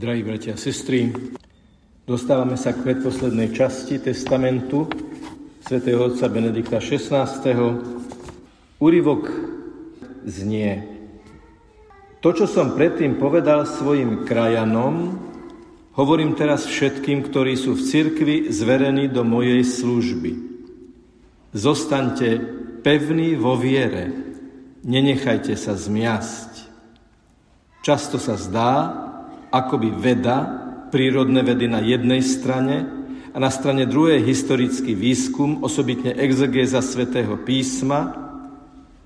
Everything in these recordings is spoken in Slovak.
Drahí bratia a sestry, dostávame sa k predposlednej časti testamentu svätého otca Benedikta XVI. Úrivok znie. To, čo som predtým povedal svojim krajanom, hovorím teraz všetkým, ktorí sú v cirkvi zverení do mojej služby. Zostaňte pevní vo viere, nenechajte sa zmiasť. Často sa zdá, akoby veda, prírodné vedy na jednej strane a na strane druhej historický výskum, osobitne exegéza svätého písma,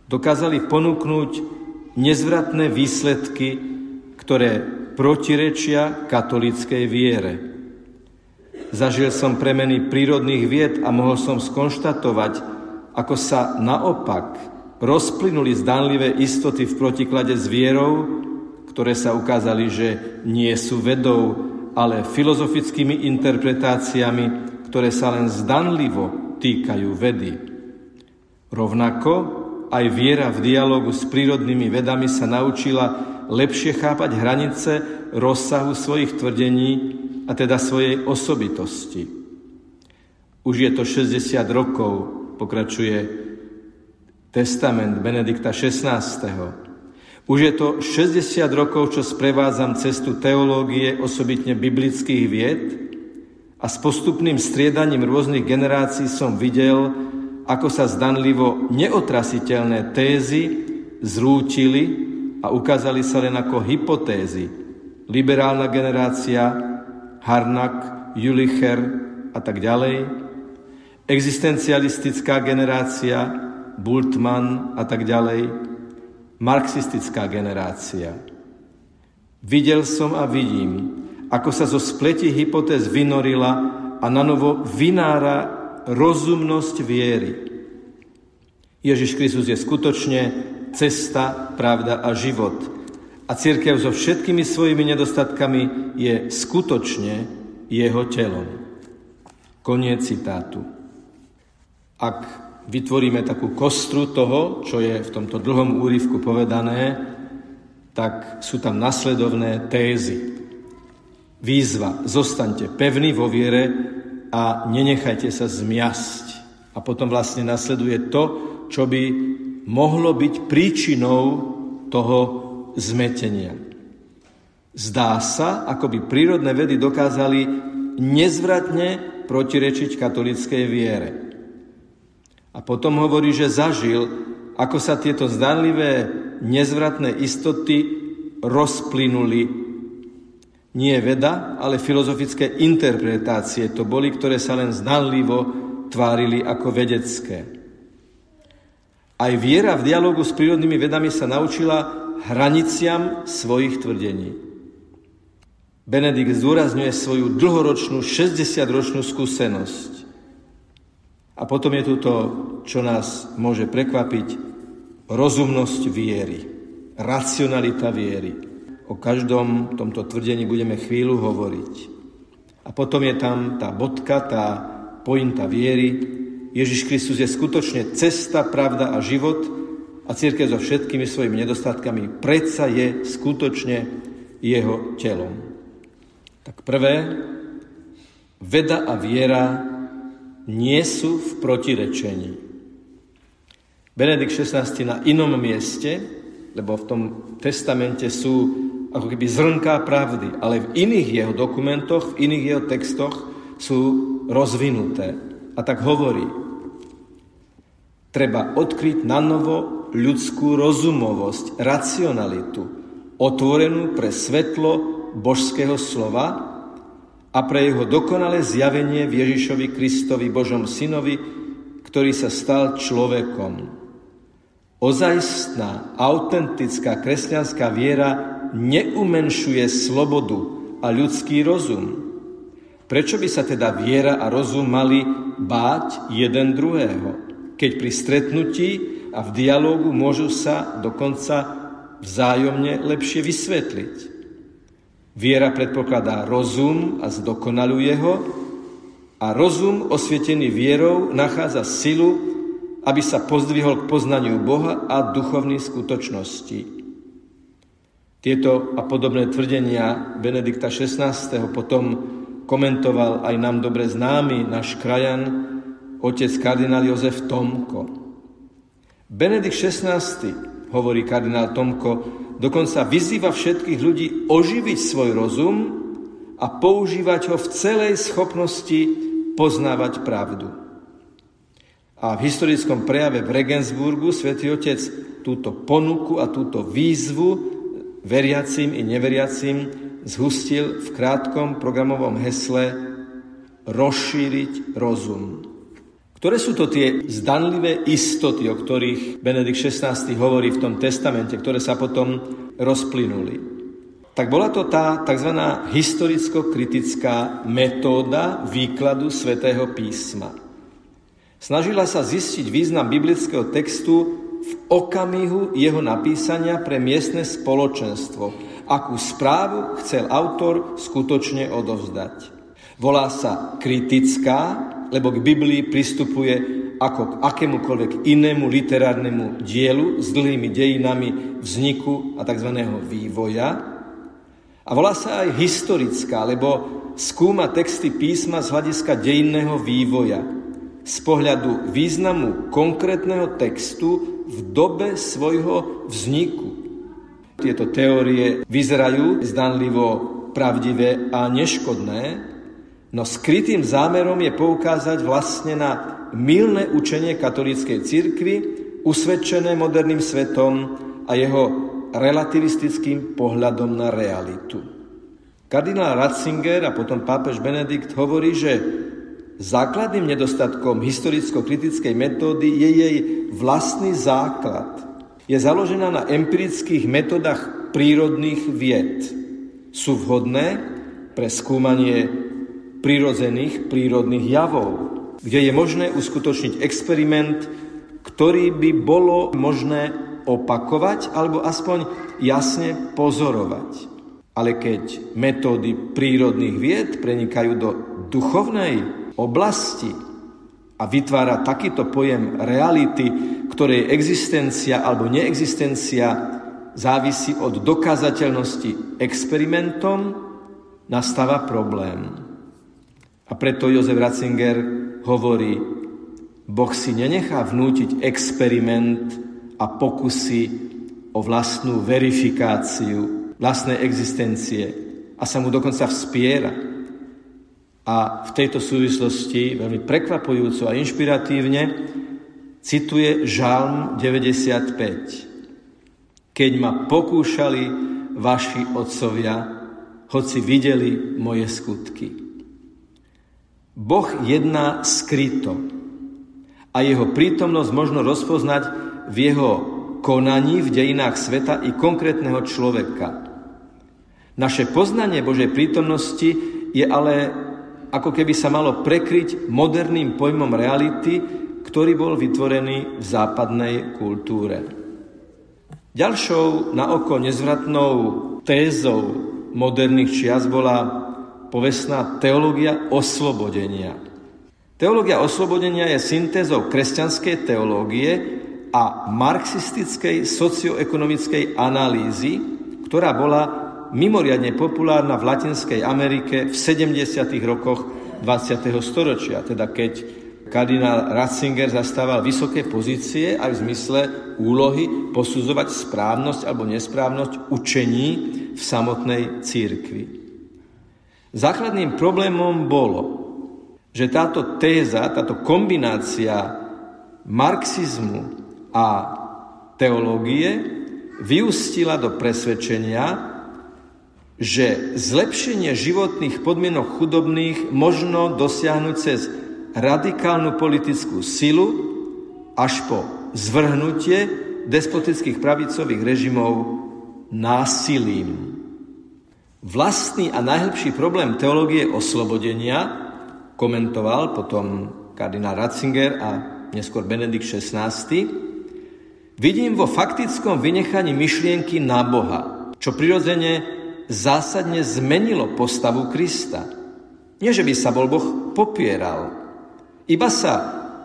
dokázali ponúknuť nezvratné výsledky, ktoré protirečia katolíckej viere. Zažil som premeny prírodných vied a mohol som skonštatovať, ako sa naopak rozplynuli zdanlivé istoty v protiklade s vierou, ktoré sa ukázali, že nie sú vedou, ale filozofickými interpretáciami, ktoré sa len zdanlivo týkajú vedy. Rovnako aj viera v dialogu s prírodnými vedami sa naučila lepšie chápať hranice rozsahu svojich tvrdení a teda svojej osobitosti. Už je to 60 rokov, pokračuje testament Benedikta XVI. Už je to 60 rokov, čo sprevádzam cestu teológie, osobitne biblických vied a s postupným striedaním rôznych generácií som videl, ako sa zdanlivo neotrasiteľné tézy zrútili a ukázali sa len ako hypotézy. Liberálna generácia, Harnak, Julicher a tak ďalej, existencialistická generácia, Bultmann a tak ďalej, marxistická generácia. Videl som a vidím, ako sa zo spleti hypotéz vynorila a na novo vynára rozumnosť viery. Ježiš Kristus je skutočne cesta, pravda a život. A církev so všetkými svojimi nedostatkami je skutočne jeho telom. Koniec citátu. Ak vytvoríme takú kostru toho, čo je v tomto dlhom úryvku povedané, tak sú tam nasledovné tézy. Výzva, zostaňte pevní vo viere a nenechajte sa zmiasť. A potom vlastne nasleduje to, čo by mohlo byť príčinou toho zmetenia. Zdá sa, ako by prírodné vedy dokázali nezvratne protirečiť katolickej viere. A potom hovorí, že zažil, ako sa tieto zdanlivé, nezvratné istoty rozplynuli. Nie veda, ale filozofické interpretácie to boli, ktoré sa len zdanlivo tvárili ako vedecké. Aj viera v dialogu s prírodnými vedami sa naučila hraniciam svojich tvrdení. Benedikt zdôrazňuje svoju dlhoročnú, 60-ročnú skúsenosť. A potom je tu to, čo nás môže prekvapiť, rozumnosť viery, racionalita viery. O každom tomto tvrdení budeme chvíľu hovoriť. A potom je tam tá bodka, tá pointa viery. Ježiš Kristus je skutočne cesta, pravda a život a církev so všetkými svojimi nedostatkami predsa je skutočne jeho telom. Tak prvé, veda a viera nie sú v protirečení. Benedikt XVI na inom mieste, lebo v tom testamente sú ako keby zrnká pravdy, ale v iných jeho dokumentoch, v iných jeho textoch sú rozvinuté. A tak hovorí, treba odkryť na novo ľudskú rozumovosť, racionalitu, otvorenú pre svetlo božského slova, a pre jeho dokonalé zjavenie v Ježišovi Kristovi, Božom synovi, ktorý sa stal človekom. Ozajstná, autentická kresťanská viera neumenšuje slobodu a ľudský rozum. Prečo by sa teda viera a rozum mali báť jeden druhého, keď pri stretnutí a v dialógu môžu sa dokonca vzájomne lepšie vysvetliť? Viera predpokladá rozum a zdokonaluje ho a rozum osvietený vierou nachádza silu, aby sa pozdvihol k poznaniu Boha a duchovných skutočností. Tieto a podobné tvrdenia Benedikta XVI. potom komentoval aj nám dobre známy náš krajan, otec kardinál Jozef Tomko. Benedikt XVI, hovorí kardinál Tomko, dokonca vyzýva všetkých ľudí oživiť svoj rozum a používať ho v celej schopnosti poznávať pravdu. A v historickom prejave v Regensburgu svätý Otec túto ponuku a túto výzvu veriacim i neveriacim zhustil v krátkom programovom hesle rozšíriť rozum. Ktoré sú to tie zdanlivé istoty, o ktorých Benedikt XVI hovorí v tom testamente, ktoré sa potom rozplynuli? Tak bola to tá tzv. historicko-kritická metóda výkladu svätého písma. Snažila sa zistiť význam biblického textu v okamihu jeho napísania pre miestne spoločenstvo, akú správu chcel autor skutočne odovzdať. Volá sa kritická, lebo k Biblii pristupuje ako k akémukoľvek inému literárnemu dielu s dlhými dejinami vzniku a tzv. vývoja. A volá sa aj historická, lebo skúma texty písma z hľadiska dejinného vývoja, z pohľadu významu konkrétneho textu v dobe svojho vzniku. Tieto teórie vyzerajú zdanlivo pravdivé a neškodné, no skrytým zámerom je poukázať vlastne na milné učenie katolíckej cirkvi, usvedčené moderným svetom a jeho relativistickým pohľadom na realitu. Kardinál Ratzinger a potom pápež Benedikt hovorí, že Základným nedostatkom historicko-kritickej metódy je jej vlastný základ. Je založená na empirických metodách prírodných vied. Sú vhodné pre skúmanie prírodzených prírodných javov, kde je možné uskutočniť experiment, ktorý by bolo možné opakovať alebo aspoň jasne pozorovať. Ale keď metódy prírodných vied prenikajú do duchovnej oblasti a vytvára takýto pojem reality, ktorej existencia alebo neexistencia závisí od dokázateľnosti experimentom, nastáva problém. A preto Jozef Ratzinger hovorí, Boh si nenechá vnútiť experiment a pokusy o vlastnú verifikáciu vlastnej existencie a sa mu dokonca vspiera. A v tejto súvislosti veľmi prekvapujúco a inšpiratívne cituje Žalm 95. Keď ma pokúšali vaši otcovia, hoci videli moje skutky. Boh jedná skryto a jeho prítomnosť možno rozpoznať v jeho konaní v dejinách sveta i konkrétneho človeka. Naše poznanie Božej prítomnosti je ale ako keby sa malo prekryť moderným pojmom reality, ktorý bol vytvorený v západnej kultúre. Ďalšou na oko nezvratnou tézou moderných čias bola povestná teológia oslobodenia. Teológia oslobodenia je syntézou kresťanskej teológie a marxistickej socioekonomickej analýzy, ktorá bola mimoriadne populárna v Latinskej Amerike v 70. rokoch 20. storočia, teda keď kardinál Ratzinger zastával vysoké pozície aj v zmysle úlohy posudzovať správnosť alebo nesprávnosť učení v samotnej církvi. Základným problémom bolo, že táto téza, táto kombinácia marxizmu a teológie vyústila do presvedčenia, že zlepšenie životných podmienok chudobných možno dosiahnuť cez radikálnu politickú silu až po zvrhnutie despotických pravicových režimov násilím. Vlastný a najhlbší problém teológie oslobodenia komentoval potom kardinál Ratzinger a neskôr Benedikt XVI. Vidím vo faktickom vynechaní myšlienky na Boha, čo prirodzene zásadne zmenilo postavu Krista. Nie, že by sa bol Boh popieral, iba sa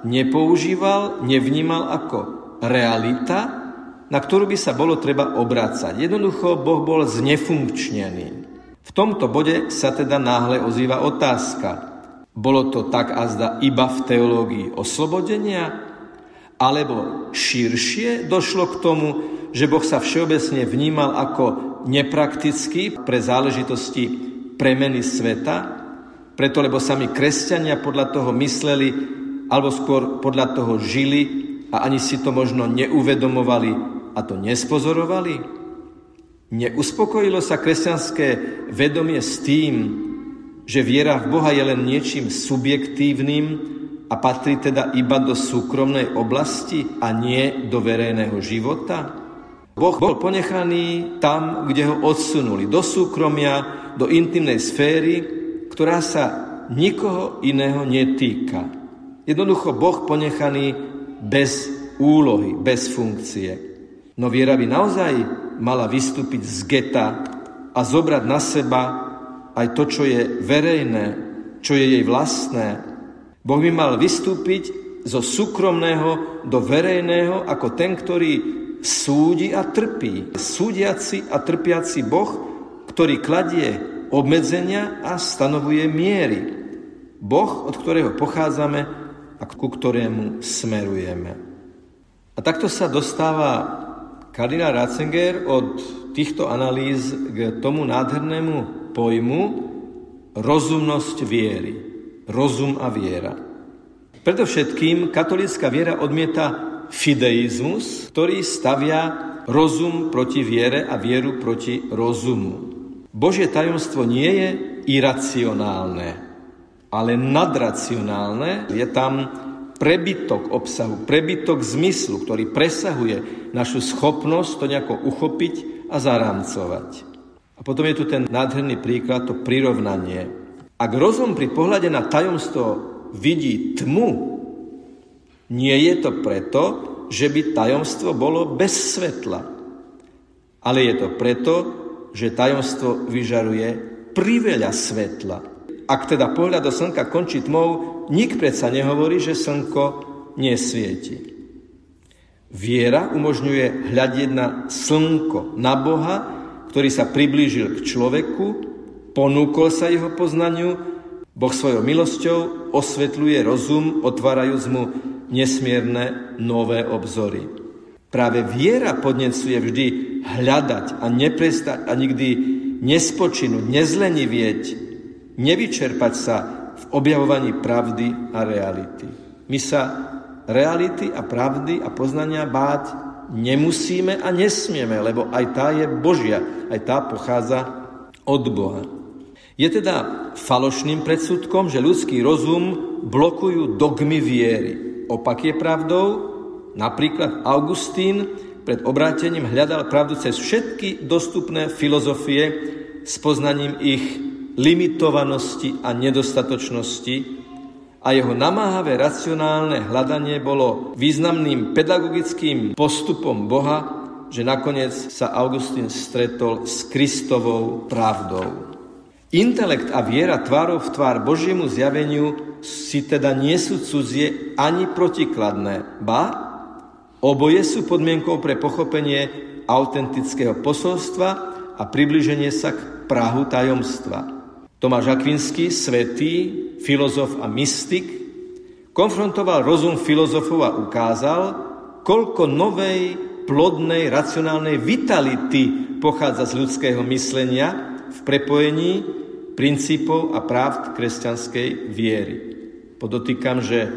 nepoužíval, nevnímal ako realita, na ktorú by sa bolo treba obrácať. Jednoducho Boh bol znefunkčnený. V tomto bode sa teda náhle ozýva otázka. Bolo to tak azda iba v teológii oslobodenia? Alebo širšie došlo k tomu, že Boh sa všeobecne vnímal ako nepraktický pre záležitosti premeny sveta, preto lebo sami kresťania podľa toho mysleli, alebo skôr podľa toho žili a ani si to možno neuvedomovali a to nespozorovali? Neuspokojilo sa kresťanské vedomie s tým, že viera v Boha je len niečím subjektívnym, a patrí teda iba do súkromnej oblasti a nie do verejného života? Boh bol ponechaný tam, kde ho odsunuli, do súkromia, do intimnej sféry, ktorá sa nikoho iného netýka. Jednoducho Boh ponechaný bez úlohy, bez funkcie. No viera by naozaj mala vystúpiť z geta a zobrať na seba aj to, čo je verejné, čo je jej vlastné, Boh by mal vystúpiť zo súkromného do verejného ako ten, ktorý súdi a trpí. Súdiaci a trpiaci Boh, ktorý kladie obmedzenia a stanovuje miery. Boh, od ktorého pochádzame a ku ktorému smerujeme. A takto sa dostáva kardinál Ratzinger od týchto analýz k tomu nádhernému pojmu rozumnosť viery rozum a viera. Predovšetkým katolická viera odmieta fideizmus, ktorý stavia rozum proti viere a vieru proti rozumu. Božie tajomstvo nie je iracionálne, ale nadracionálne. Je tam prebytok obsahu, prebytok zmyslu, ktorý presahuje našu schopnosť to nejako uchopiť a zarámcovať. A potom je tu ten nádherný príklad, to prirovnanie ak rozum pri pohľade na tajomstvo vidí tmu, nie je to preto, že by tajomstvo bolo bez svetla. Ale je to preto, že tajomstvo vyžaruje priveľa svetla. Ak teda pohľad do slnka končí tmou, nik predsa nehovorí, že slnko nesvieti. Viera umožňuje hľadiť na slnko, na Boha, ktorý sa priblížil k človeku Ponúkol sa jeho poznaniu, Boh svojou milosťou osvetľuje rozum, otvárajúc mu nesmierne nové obzory. Práve viera podnecuje vždy hľadať a neprestať a nikdy nespočinúť, nezlenivieť, nevyčerpať sa v objavovaní pravdy a reality. My sa reality a pravdy a poznania báť nemusíme a nesmieme, lebo aj tá je Božia, aj tá pochádza od Boha. Je teda falošným predsudkom, že ľudský rozum blokujú dogmy viery. Opak je pravdou, napríklad Augustín pred obrátením hľadal pravdu cez všetky dostupné filozofie s poznaním ich limitovanosti a nedostatočnosti a jeho namáhavé racionálne hľadanie bolo významným pedagogickým postupom Boha, že nakoniec sa Augustín stretol s Kristovou pravdou. Intelekt a viera tvárov v tvár Božiemu zjaveniu si teda nie sú cudzie ani protikladné. Ba, oboje sú podmienkou pre pochopenie autentického posolstva a približenie sa k Prahu tajomstva. Tomáš Akvinský, svetý, filozof a mystik, konfrontoval rozum filozofov a ukázal, koľko novej, plodnej, racionálnej vitality pochádza z ľudského myslenia v prepojení princípov a práv kresťanskej viery. Podotýkam, že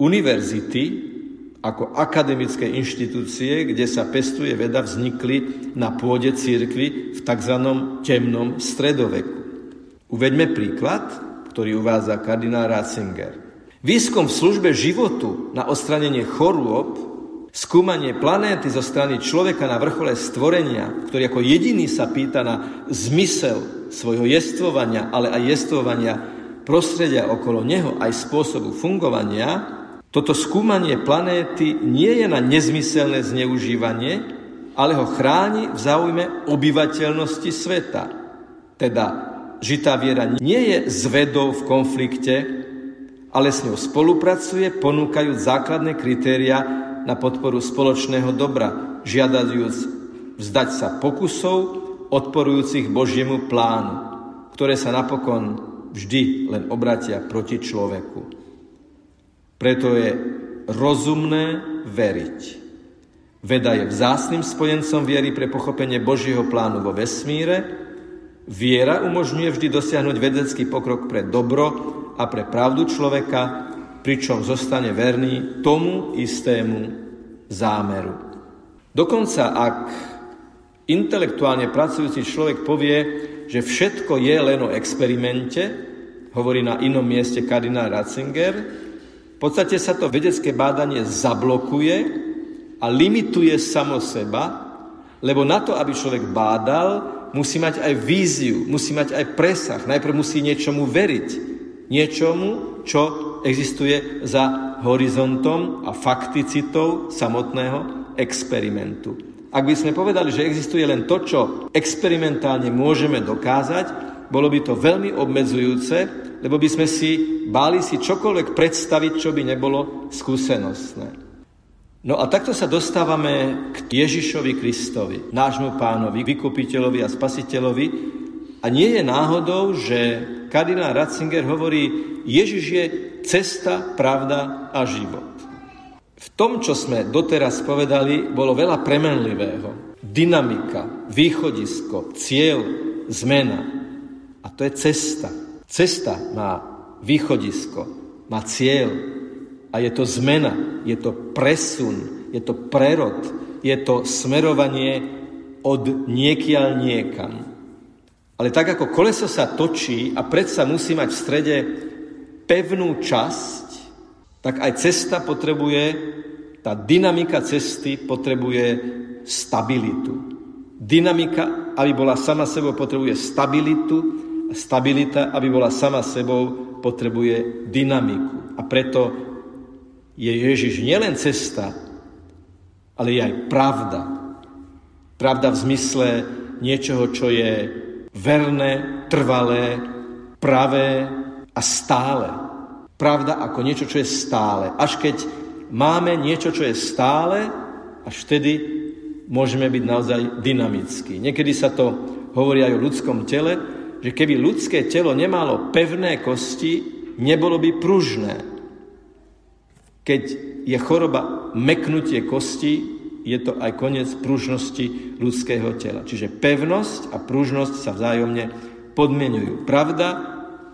univerzity ako akademické inštitúcie, kde sa pestuje veda, vznikli na pôde církvy v tzv. temnom stredoveku. Uveďme príklad, ktorý uvádza kardinál Ratzinger. Výskum v službe životu na odstranenie chorôb Skúmanie planéty zo strany človeka na vrchole stvorenia, ktorý ako jediný sa pýta na zmysel svojho jestvovania, ale aj jestvovania prostredia okolo neho, aj spôsobu fungovania, toto skúmanie planéty nie je na nezmyselné zneužívanie, ale ho chráni v záujme obyvateľnosti sveta. Teda žitá viera nie je s vedou v konflikte, ale s ňou spolupracuje, ponúkajúc základné kritéria na podporu spoločného dobra, žiadajúc vzdať sa pokusov odporujúcich Božiemu plánu, ktoré sa napokon vždy len obratia proti človeku. Preto je rozumné veriť. Veda je vzácným spojencom viery pre pochopenie Božieho plánu vo vesmíre. Viera umožňuje vždy dosiahnuť vedecký pokrok pre dobro a pre pravdu človeka, pričom zostane verný tomu istému zámeru. Dokonca ak intelektuálne pracujúci človek povie, že všetko je len o experimente, hovorí na inom mieste kardinál Ratzinger, v podstate sa to vedecké bádanie zablokuje a limituje samo seba, lebo na to, aby človek bádal, musí mať aj víziu, musí mať aj presah. Najprv musí niečomu veriť. Niečomu, čo existuje za horizontom a fakticitou samotného experimentu. Ak by sme povedali, že existuje len to, čo experimentálne môžeme dokázať, bolo by to veľmi obmedzujúce, lebo by sme si báli si čokoľvek predstaviť, čo by nebolo skúsenostné. No a takto sa dostávame k Ježišovi Kristovi, nášmu pánovi, vykupiteľovi a spasiteľovi. A nie je náhodou, že kardinál Ratzinger hovorí, Ježiš je cesta, pravda a život. V tom, čo sme doteraz povedali, bolo veľa premenlivého. Dynamika, východisko, cieľ, zmena. A to je cesta. Cesta má východisko, má cieľ a je to zmena, je to presun, je to prerod, je to smerovanie od niekiaľ niekam. Ale tak ako koleso sa točí a predsa musí mať v strede pevnú časť, tak aj cesta potrebuje, tá dynamika cesty potrebuje stabilitu. Dynamika, aby bola sama sebou, potrebuje stabilitu stabilita, aby bola sama sebou, potrebuje dynamiku. A preto je Ježiš nielen cesta, ale je aj pravda. Pravda v zmysle niečoho, čo je verné, trvalé, pravé a stále pravda ako niečo, čo je stále. Až keď máme niečo, čo je stále, až vtedy môžeme byť naozaj dynamickí. Niekedy sa to hovorí aj o ľudskom tele, že keby ľudské telo nemalo pevné kosti, nebolo by pružné. Keď je choroba meknutie kosti, je to aj koniec pružnosti ľudského tela. Čiže pevnosť a pružnosť sa vzájomne podmienujú. Pravda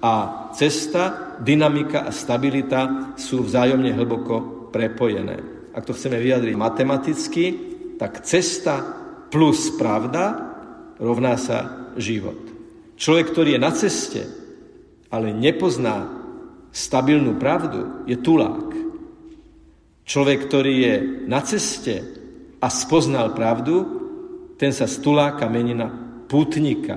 a cesta, dynamika a stabilita sú vzájomne hlboko prepojené. Ak to chceme vyjadriť matematicky, tak cesta plus pravda rovná sa život. Človek, ktorý je na ceste, ale nepozná stabilnú pravdu, je tulák. Človek, ktorý je na ceste a spoznal pravdu, ten sa z tuláka mení na pútnika,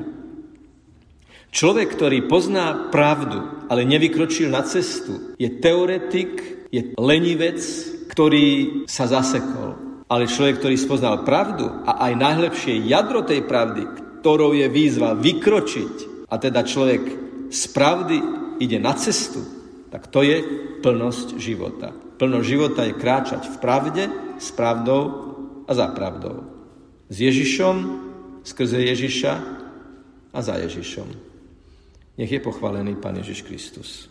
Človek, ktorý pozná pravdu, ale nevykročil na cestu, je teoretik, je lenivec, ktorý sa zasekol. Ale človek, ktorý spoznal pravdu a aj najlepšie jadro tej pravdy, ktorou je výzva vykročiť, a teda človek z pravdy ide na cestu, tak to je plnosť života. Plnosť života je kráčať v pravde, s pravdou a za pravdou. S Ježišom, skrze Ježiša a za Ježišom. Nech je pochválený Pán Ježiš Kristus.